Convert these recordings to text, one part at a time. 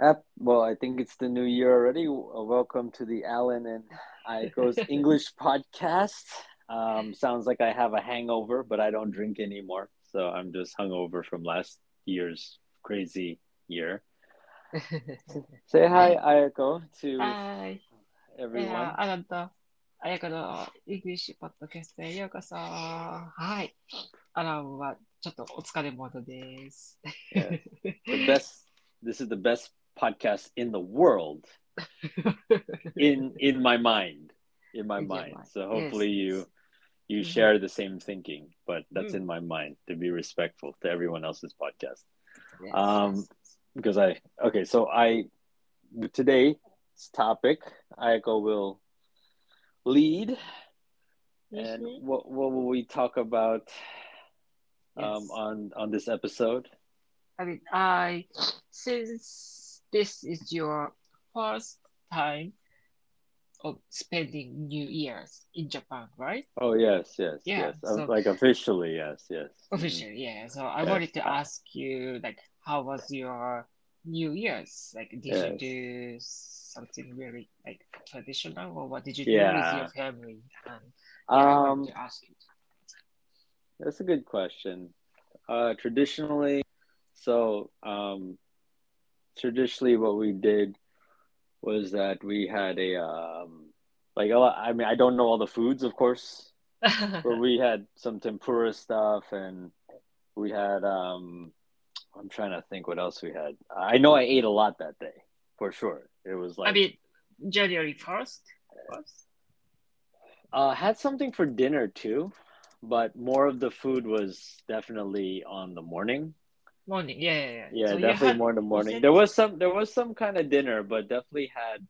Ap- well, I think it's the new year already. Uh, Welcome to the Alan and Aiko's English podcast. Um, sounds like I have a hangover, but I don't drink anymore. So I'm just hungover from last year's crazy year. Say hi, Aiko, to はい。い everyone. や、アランと、あやかのイングリッシュポッドキャストへようこそ。はい。アランはちょっとお疲れモードです。 Yeah. The best. This is the best podcast in the world. In in my mind, in my In mind. mind. So hopefully you you Mhm. share the same thinking, but that's Mm. in my mind to be respectful to everyone else's podcast. Yes, Um, yes. because I okay, so I today's topic Aiko will lead, and what what will we talk about um, Yes. on on this episode? I mean, I, since this is your first time of spending New Year's in Japan, right? Oh yes, yes, Yeah, yes. Um, so- like officially, yes, yes. Mhm. Officially, yeah. So I Yes. wanted to ask you, like, how was your New Year's? Like, did you do something really like traditional, or what did you do with Yeah. your family? And yeah, I Um, wanted to ask you. that's a good question. Uh, traditionally, so um, traditionally, what we did was that we had a um, like a lot, I mean, I don't know all the foods, of course, but we had some tempura stuff, and we had um, I'm trying to think what else we had. I know I ate a lot that day for sure. It was like I mean, January first. First. Uh, had something for dinner too, but more of the food was definitely on the morning. Morning, yeah, yeah, yeah. Yeah, So definitely had- more in the morning. said- There was some there was some kind of dinner, but definitely had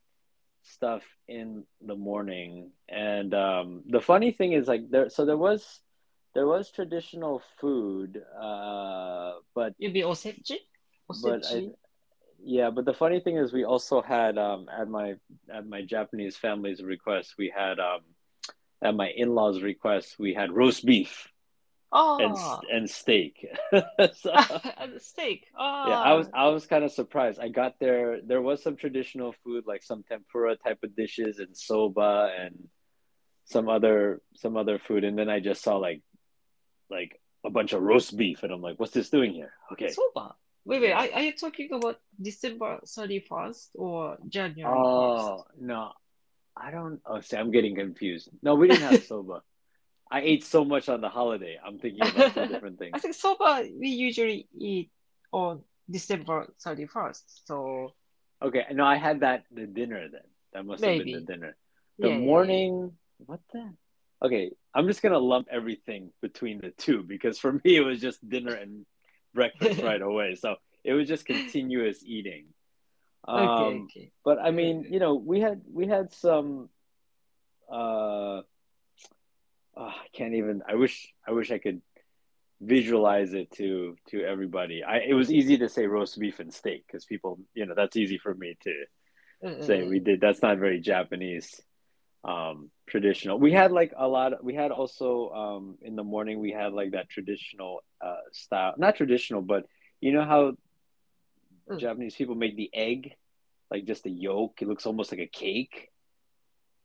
stuff in the morning. And um, the funny thing is like there so there was there was traditional food, uh, but You mean osechi? but I, yeah, but the funny thing is we also had um, at my at my Japanese family's request we had um, at my in-laws request we had roast beef Oh, and steak. so, and steak. Oh, yeah, I was oh. I was kind of surprised. I got there. There was some traditional food like some tempura type of dishes and soba and some other some other food, and then I just saw like like a bunch of roast beef, and I'm like, what's this doing here? Okay. soba. Wait, wait. Are, are you talking about December thirty first or January Oh no, I don't. Oh, see, I'm getting confused. No, we didn't have soba. I ate so much on the holiday. I'm thinking about two different things. I think soba we usually eat on December thirty first. So Okay, no, I had that the dinner then. That must have been the dinner. The yeah, yeah, yeah. morning, what the? Okay, I'm just gonna lump everything between the two because for me it was just dinner and breakfast right away. So it was just continuous eating. Okay, Um, okay. but I mean, you know, we had we had some. Uh, oh, I can't even. I wish I wish I could visualize it to to everybody. I it was easy to say roast beef and steak because people, you know, that's easy for me to Mm, say we did that's not very japanese um traditional we had like a lot we had also um in the morning we had like that traditional uh style not traditional but you know how Mm. japanese people make the egg like just the yolk it looks almost like a cake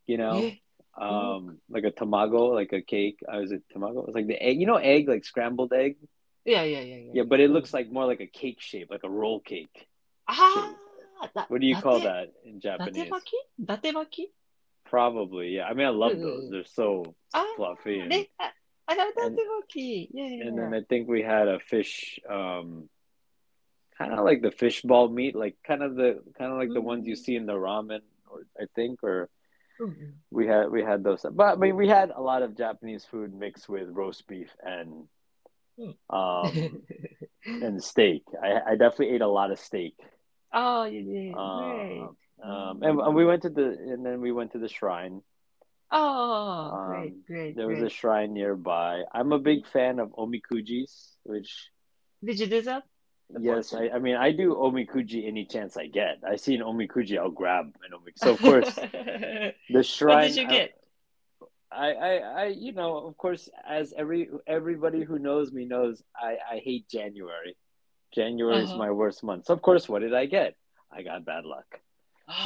you know? Um like a tamago like a cake i was it tamago it's like the egg you know egg like scrambled egg Yeah, yeah, yeah, yeah. yeah but it Mm. looks like more like a cake shape like a roll cake Ah, da- what do you call that in japanese Datemaki? Datemaki? Probably, yeah. I mean, I love those. They're so Ah, fluffy. And, they, I, and- datemaki. Yeah, yeah, and then I think we had a fish, um, kind of like the fish ball meat, like kind of the kind of like the ones you Mm. see in the ramen, or I think, or We had we had those. But I mean, we had a lot of Japanese food mixed with roast beef and um and steak. I I definitely ate a lot of steak. Oh, you did. Great. Um, um, and, and we went to the and then we went to the shrine. Oh, um, great, great, There was a shrine nearby. I'm a big fan of omikujis, which Did you do that? Yes. I, I mean I do omikuji any chance I get. I see an omikuji, I'll grab an omikuji. So of course the shrine. what did you get? I, I, I, you know, of course, as every everybody who knows me knows, I, I hate January. January is Uh-huh. my worst month. So of course, what did I get? I got bad luck.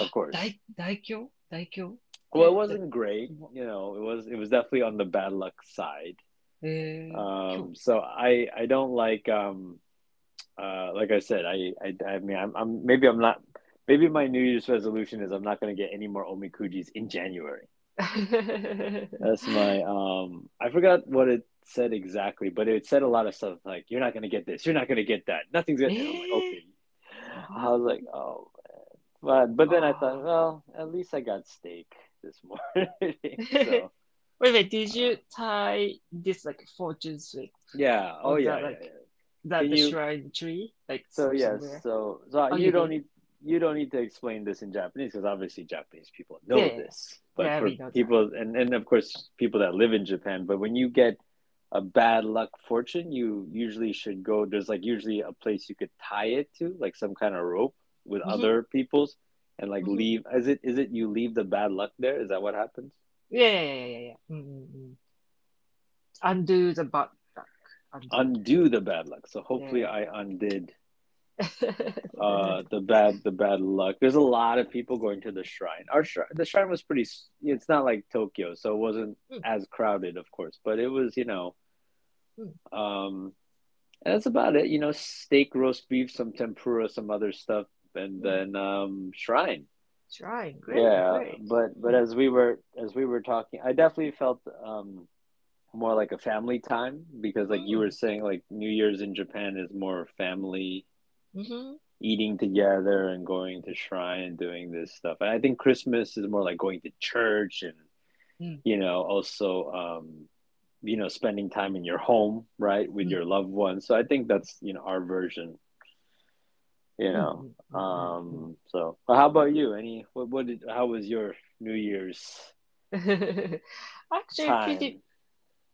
Of course. Dai, daikyo? Daikyo? Well, it wasn't great. You know, it was it was definitely on the bad luck side. Um, so I I don't like um, uh, like I said, I I, I mean I'm, I'm maybe I'm not maybe my New Year's resolution is I'm not going to get any more omikujis in January. That's my um I forgot what it said exactly, but it said a lot of stuff like you're not gonna get this, you're not gonna get that, nothing's I'm like, Eh? okay. I was like, oh man. But but then I thought, well, at least I got steak this morning. so Wait, wait, did you tie this like fortune sweep? yeah, oh yeah, that, yeah, like, yeah. That Can the you- shrine tree? Like So yes, somewhere? so so Oh, you, you don't need you don't need to explain this in Japanese because obviously Japanese people know Yeah. this. But Yeah, for that. people and, and of course people that live in Japan, but when you get a bad luck fortune, you usually should go there's like usually a place you could tie it to, like some kind of rope with Mhm. other people's and like Mhm. leave is it is it you leave the bad luck there? Is that what happens? Yeah, yeah, yeah, yeah, yeah. Mm, mm, mm. Undo the bad. Undo. Undo the bad luck. So hopefully. I undid uh the bad the bad luck there's a lot of people going to the shrine our shrine the shrine was pretty it's not like tokyo so it wasn't Mm. as crowded of course but it was you know Mm. um and that's about it you know steak roast beef some tempura some other stuff and Mm. then um shrine Shrine, great, yeah great. but but as we were as we were talking i definitely felt um more like a family time because like you Mm. were saying like new year's in japan is more family Mm-hmm. eating together and going to shrine and doing this stuff. And I think Christmas is more like going to church and Mm. you know also um you know spending time in your home, right, with Mm. your loved ones. So I think that's you know our version. You know. Mm, mm, mm, Um so well, how about you? Any what what did how was your New Year's. Actually, time? pretty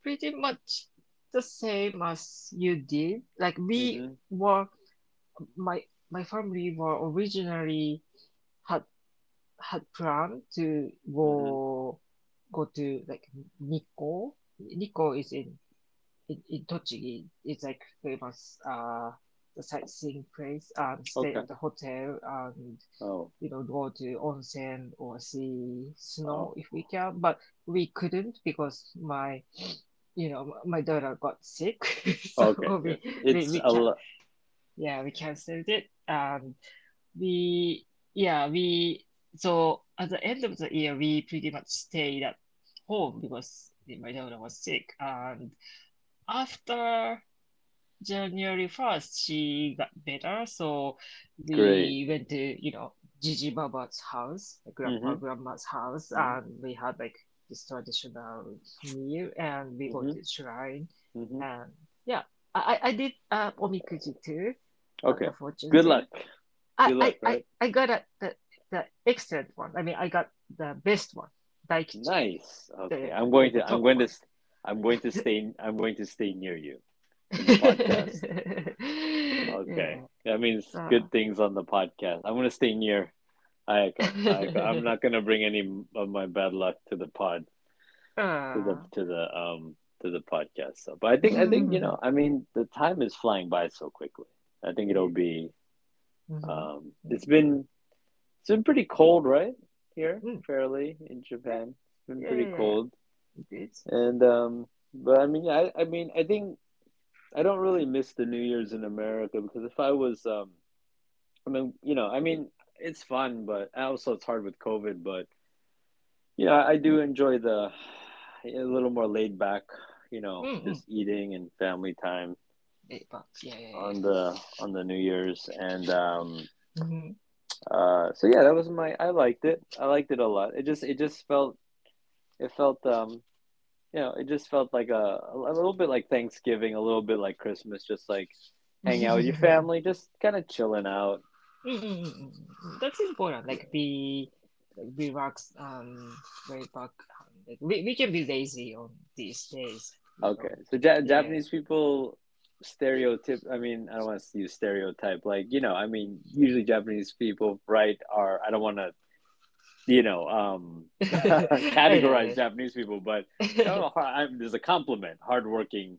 pretty much the same as you did. Like we Mhm. were my my family were originally had had planned to go go to like Nikko. Nikko is in in, in Tochigi. It's like famous uh the sightseeing place and stay Okay. at the hotel and Oh. you know go to onsen or see snow Oh. if we can. But we couldn't because my you know my daughter got sick. so Okay. we, It's we a can't- yeah, we canceled it. Um, we, yeah, we, so at the end of the year, we pretty much stayed at home because my daughter was sick. And after January 1st, she got better. So we Great. went to, you know, Jiji Baba's house, the grandpa, Mhm. grandma's house, Mhm. and we had like this traditional meal and we go Mhm. to shrine. Mhm. And yeah, I, I did uh, omikuji too. Okay. Good luck. I, Good luck, I, right? I, I got a, the, the excellent one. I mean, I got the best one. Daikichi. Nice. Okay. The- I'm going to I'm going to one. s- I'm going to stay I'm going to stay near you. in the podcast. Okay. That means Uh. good things on the podcast. I'm going to stay near I, I I'm not going to bring any of my bad luck to the pod to the to the um to the podcast. So, but I think I think you know, I mean, the time is flying by so quickly. I think it'll be Mhm. um it's been it's been pretty cold, right? Here, Mm. fairly in Japan. It's been Yeah, pretty yeah, cold. And um, but I mean, I, I mean, I think I don't really miss the New Year's in America because if I was, um, I mean, you know, I mean, it's fun, but also it's hard with COVID. But yeah, I do enjoy the a little more laid back, you know, Mm, mm. just eating and family time Eight bucks. Yeah, yeah, yeah. on the on the New Year's, and um, Mhm. uh, so yeah, that was my. I liked it. I liked it a lot. It just it just felt it felt um you know it just felt like a a little bit like Thanksgiving, a little bit like Christmas, just like hanging out with your family, just kind of chilling out. Mm, mm, mm, mm, mm. That's important. Like be like and way back. um, Like we, we can be lazy on these days. you know. Okay, so ja- Japanese people stereotype. I mean, I don't want to use stereotype. Like you know, I mean, usually Japanese people, right? Are I don't want to. You know, um, categorize Japanese people, but don't know, there's a compliment, hardworking,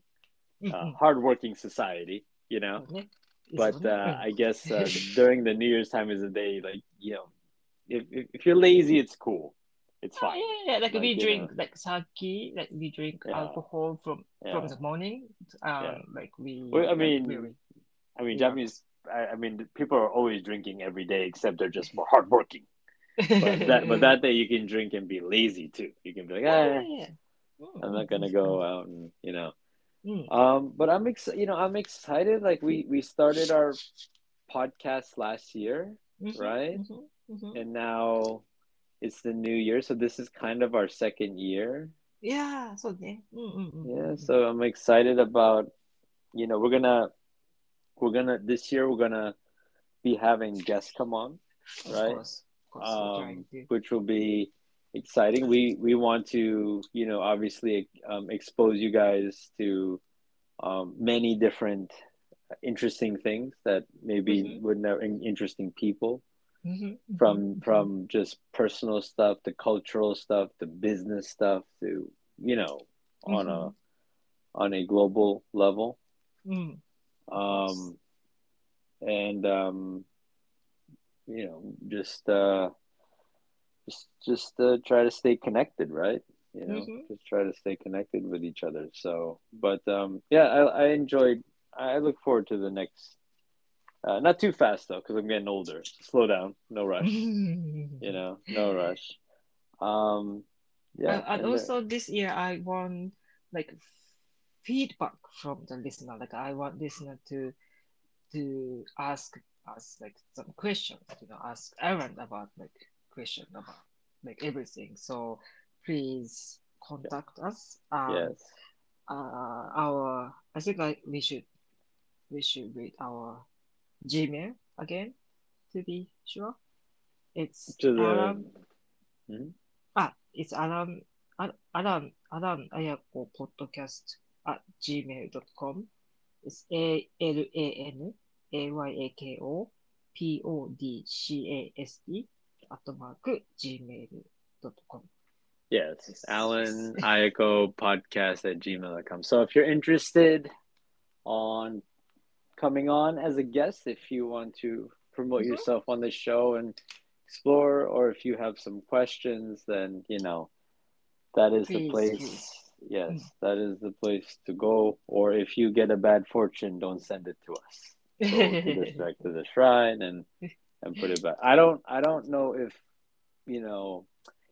uh, Mhm. hardworking society. You know, Mhm. But uh. I guess uh, during the New Year's time is a day like you know, if if, if you're lazy, it's cool, it's Oh, fine. yeah, yeah, like, Like, we drink know. like sake, like we drink Yeah. alcohol from from the morning. Um, Yeah. like we. Well, I like, mean, I mean, Yeah. Japanese. I, I mean, people are always drinking every day, except they're just more hardworking. But that, but that day you can drink and be lazy too. You can be like, ah, yeah, yeah. Mm, I'm not gonna go out and you know. Hmm. Um, but I'm ex- you know I'm excited. Like we we started our podcast last year, mm-hmm, right? Mm-hmm, mm-hmm. And now it's the new year, so this is kind of our second year. Yeah, so mm, mm, mm, yeah. Yeah, so I'm excited about you know we're gonna we're gonna this year we're gonna be having guests come on, right? Course, of course, um, which will be exciting. We we want to, you know, obviously um, expose you guys to um, many different interesting things that maybe Mhm. would know interesting people. Mhm, mhm, from mhm. from just personal stuff to cultural stuff to business stuff to you know on a on a global level うん。um and um you know just uh just just uh, try to stay connected right? You know Mhm. just try to stay connected with each other. So but um yeah i i enjoyed i look forward to the next uh, not too fast though because i'm getting older. Slow down. No rush. You know no rush. Um yeah and and, also this year I want like feedback from the listener. Like I want listener to to ask us like some questions, you know, ask Alan about like question about like everything. So please contact us. Um, yes uh, our I think like we should we should read our Gmail again to be sure. It's to the Alan Mhm. ah it's Alan Al- Alan Alan Ayako podcast at gmail.com. It's A L A N A Y A K O P O D C A S T アットマーク gmail.com. Yes, Alan Ayako podcast at gmail.com. So if you're interested on coming on as a guest, if you want to promote Mhm. yourself on the show and explore, or if you have some questions, then you know that is the Please, place. please. Yes, Mm. that is the place to go. Or if you get a bad fortune, don't send it to us. Go to this back to the shrine and and put it back. I don't I don't know if you know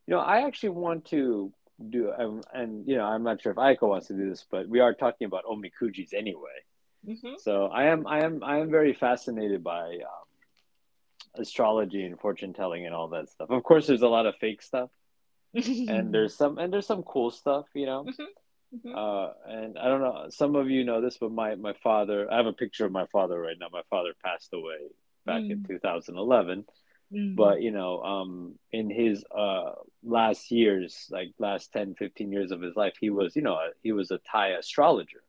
you know I actually want to do um, and you know I'm not sure if Aiko wants to do this, but we are talking about omikujis anyway. Mhm. So I am I am I am very fascinated by um, astrology and fortune telling and all that stuff. Of course, there's a lot of fake stuff, and there's some and there's some cool stuff, you know. Mhm. Uh, and I don't know, some of you know this, but my my father, I have a picture of my father right now. My father passed away back in Mm. 2011 Mhm. but you know um in his uh last years like last 10 15 years of his life he was you know he was a thai astrologer.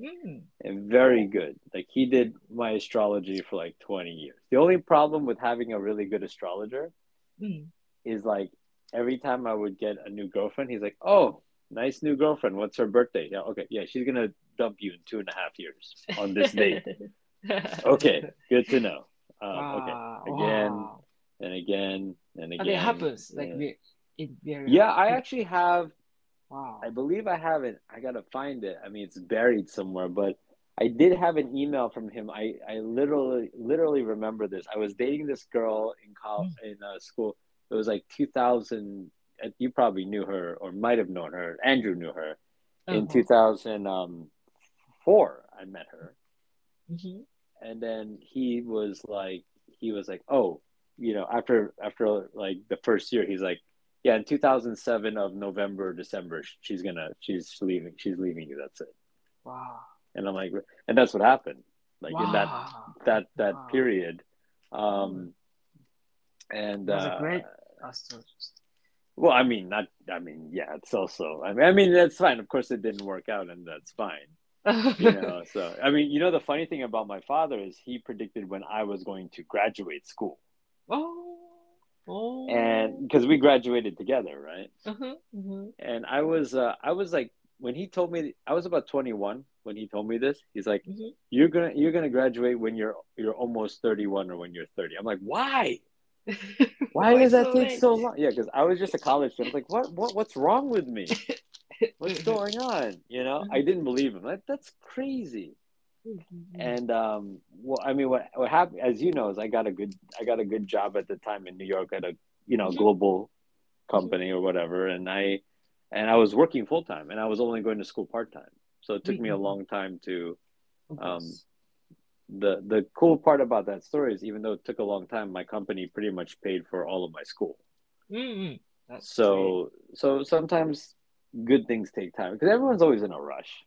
Mm. and very good. Like he did my astrology for like 20 years. The only problem with having a really good astrologer Mm. is like every time i would get a new girlfriend he's like oh nice new girlfriend. What's her birthday? Yeah okay. Yeah she's gonna dump you in two and a half years on this date. Okay good to know um, okay again wow. and again and again And it happens like we it very Yeah, I actually have. wow. I believe I have it. I gotta find it. I mean, it's buried somewhere, but I did have an email from him. I I literally literally remember this. I was dating this girl in college in uh, school. It was like 2000. uh, You probably knew her or might have known her. Andrew knew her in Uh-huh. 2004. I met her, Mhm. And then he was like, he was like, oh, you know, after after like the first year, he's like, yeah, in 2007 of November, December, she's gonna, she's leaving, she's leaving you. That's it. Wow. And I'm like, and that's what happened. Like in that that that Wow. period. Um, and That was a uh, great well, I mean, not, I mean, yeah, it's also, I mean, I mean, that's fine. Of course, it didn't work out, and that's fine. You know, so I mean, you know, the funny thing about my father is he predicted when I was going to graduate school, oh. Oh. and because we graduated together, right? uh-huh. uh-huh. and I was uh, I was like when he told me I was about 21 when he told me this. He's like, Mhm. "You're gonna you're gonna graduate when you're you're almost 31 or when you're 30." I'm like, "Why? Why does that take late? so long?" Yeah, because I was just a college student. I was like, "What what what's wrong with me? What's going on?" You know, I didn't believe him. Like, that's crazy. Mhm. And um, well, I mean, what what happened, as you know, is I got a good I got a good job at the time in New York at a you know Mhm. global company or whatever, and I and I was working full time, and I was only going to school part time. So it took me a Mhm. long time to. Um, the The cool part about that story is, even though it took a long time, my company pretty much paid for all of my school. Mhm. That's So so sometimes good things take time because everyone's always in a rush.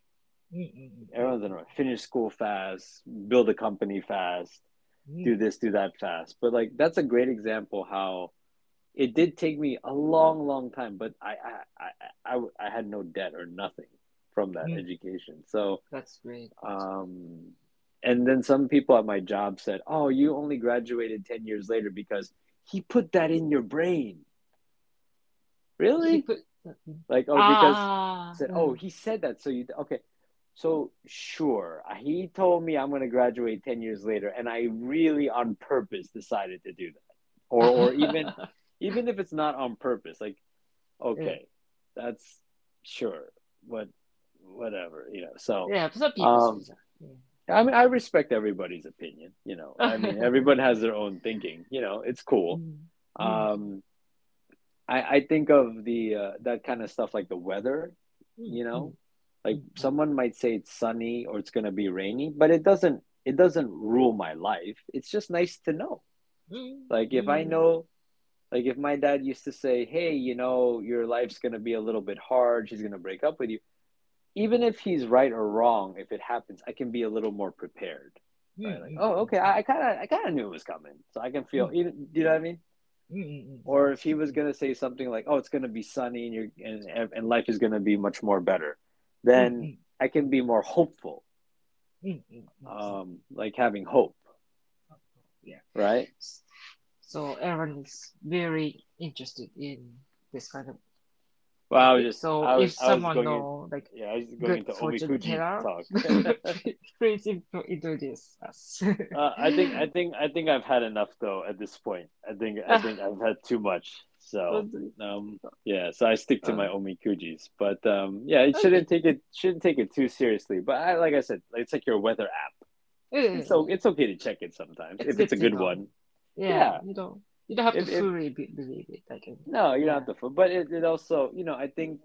Mhm. Everyone's in a rush. Finish school fast, build a company fast. Mhm. do this, do that fast. But like that's a great example how it did take me a long, long time, but I I I, I, I had no debt or nothing from that Mm. education. So That's great. um and then some people at my job said, "Oh, you only graduated 10 years later because he put that in your brain." He Really? put that in- Like oh because ah, said. "Oh, he said that." So you okay. So sure, he told me I'm going to graduate 10 years later and I really on purpose decided to do that. Or or even even if it's not on purpose, like okay, that's sure, but whatever, you know. So yeah, some people Um. Yeah. I mean I respect everybody's opinion, you know. I mean everyone has their own thinking, you know. It's cool. Mm. Um I I think of the uh, that kind of stuff like the weather, you know. mm, Like someone might say it's sunny or it's going to be rainy, but it doesn't it doesn't rule my life. It's just nice to know. mm, Like if I know like if my dad used to say, "Hey, you know, your life's going to be a little bit hard. She's going to break up with you." Even if he's right or wrong, if it happens, I can be a little more prepared. Right? Like, mm, oh, okay, I kind of I kind of knew it was coming. So I can feel, do you know what I mean? Mm, mm, mm. Or if he was going to say something like, "Oh, it's going to be sunny and you're and and life is going to be much more better." Then Mm, I can be more hopeful. mm, mm, mm. um, like having hope, yeah. right? So Alan is very interested in this kind of Well, I was just, so I was, if someone going, in, know like yeah, I was going into Omikuji talk. please intro- introduce us. uh, I think, I think, I think I've had enough though at this point. I think, I think I've had too much. So, um, yeah, so I stick to my Omikujis. But um, yeah, it shouldn't take it, shouldn't take it too seriously. But I, like I said, it's like your weather app. It's so, it's okay to check it sometimes It's if it's a good to one. yeah, yeah. you don't you don't have If- to fully be, believe it. Like No, you Yeah. don't have to. But it, it also, you know, I think,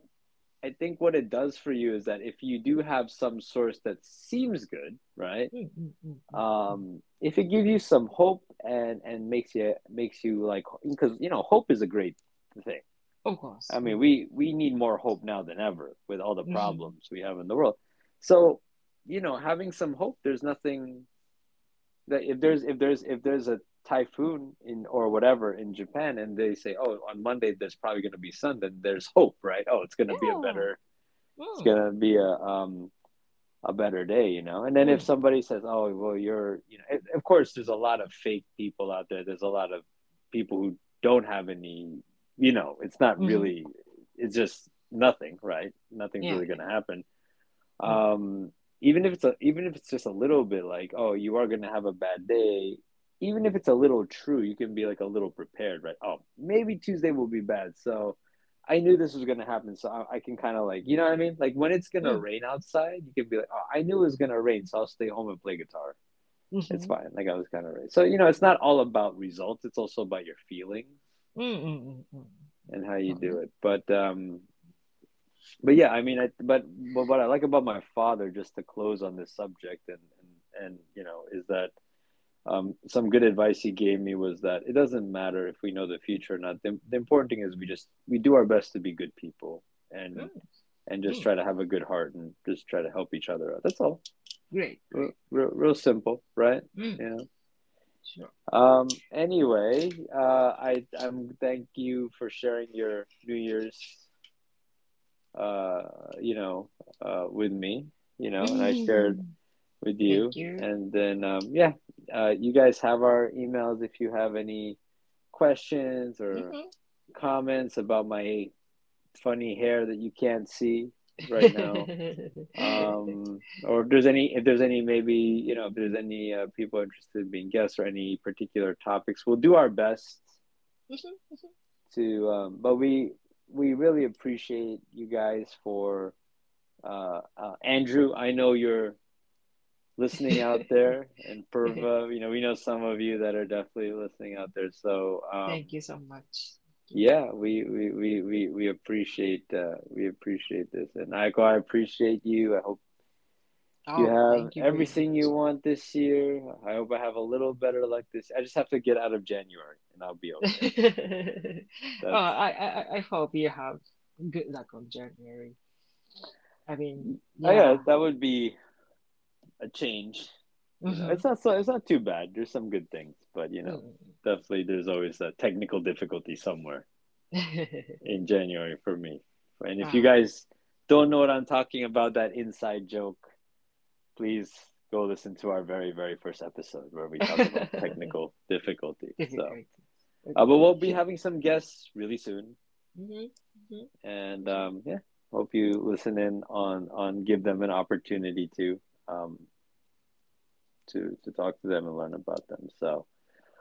I think what it does for you is that if you do have some source that seems good, right? mm, mm, mm, Um, if it gives you some hope and and makes you makes you like because you know hope is a great thing. of course. I mean, we we need more hope now than ever with all the Mhm. problems we have in the world. So, you know, having some hope, there's nothing that if there's if there's if there's a typhoon in or whatever in Japan and they say, oh, on Monday there's probably going to be sun, then there's hope, right? Oh, it's going to be a Yeah. better, it's Mm, going to be a um a better day, you know. And then if Mm. somebody says, oh, well, you're, you know, of course, there's a lot of fake people out there. There's a lot of people who don't have any, you know, it's not Mhm. really, it's just nothing, right? Nothing's Yeah, really going to happen. Mm. Um, even if it's a, even if it's just a little bit like, oh, you are going to have a bad day. Even if it's a little true, you can be like a little prepared, right? Oh, maybe Tuesday will be bad. So I knew this was going to happen. So I, I can kind of like, you know what I mean? Like when it's going to Mm. rain outside, you can be like, oh, I knew it was going to rain. So I'll stay home and play guitar. mhm. It's fine. Like I was kind of right. So, you know, it's not all about results. It's also about your feelings Mm, mm, mm, mm. and how you do it. But, um, but yeah, I mean, I, but, but what I like about my father, just to close on this subject and, and, and you know, is that, um, some good advice he gave me was that it doesn't matter if we know the future or not. The, the important thing is we just, we do our best to be good people and, Mm. and just Mm. try to have a good heart and just try to help each other out. That's all. Great, Real, real, real simple, right? Mm, You know. sure. Um. Anyway, uh, I I'm thank you for sharing your New Year's, uh, you know, uh, with me. You know, and I shared with you. You. And then, um, yeah, uh, you guys have our emails if you have any questions or Mhm. comments about my funny hair that you can't see. right now. um, or if there's any, if there's any, maybe you know, if there's any uh, people interested in being guests or any particular topics, we'll do our best to. Um, but we we really appreciate you guys for uh, uh, Andrew. I know you're listening out there, and Purva. You know, we know some of you that are definitely listening out there. So um, Thank you so much. yeah we we we we, we appreciate uh, we appreciate this and Aiko, i appreciate you i hope Oh, you have you everything you want this year i hope i have a little better luck this i just have to get out of january and i'll be okay oh, I, I I hope you have good luck on January. I mean, oh, yeah yeah. that would be a change You know, Mhm. it's not so it's not too bad there's some good things but you know Mm. definitely there's always a technical difficulty somewhere in january for me and if you Ah. guys don't know what i'm talking about that inside joke please go listen to our very very first episode where we talk about technical difficulty so uh, but we'll be having some guests really soon Mhm. Mhm. and um, yeah hope you listen in on on give them an opportunity to um, to to talk to them and learn about them. So,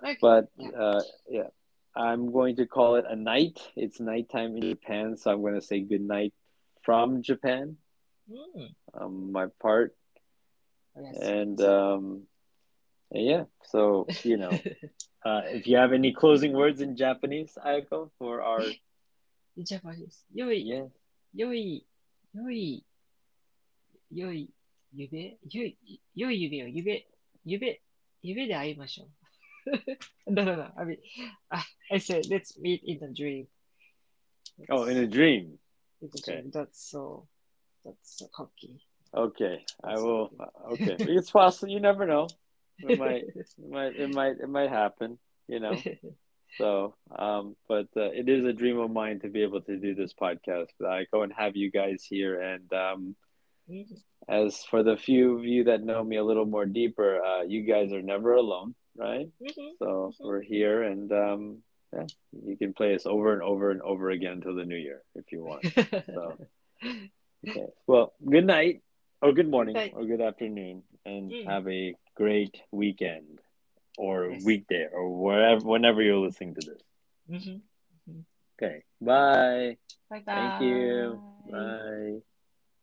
okay. but yeah. Uh, yeah. I'm going to call it a night. It's nighttime in Japan, so I'm going to say good night from Japan. Mm. Um, my part, yes. and um, yeah. So you know, uh, if you have any closing words in Japanese, Ayako, for our in Japanese, yoi, yeah, yoi, yoi, yoi. 夢、良い、良い夢を夢、夢、夢で会いましょう。no, no, no. I mean, I, I said, let's meet in a dream. oh in a dream In a okay. dream. That's so, that's so cocky. okay i will okay it's possible you never know it might it might it might it might happen you know so um but uh, it is a dream of mine to be able to do this podcast i go and have you guys here and um Mhm. as for the few of you that know me a little more deeper uh you guys are never alone right? Mhm. so we're here and um yeah you can play us over and over and over again until the new year if you want. So okay. Well good night or good morning or good afternoon and Mm. have a great weekend or weekday or wherever whenever you're listening to this. Mhm. okay. Bye. Bye thank you. Bye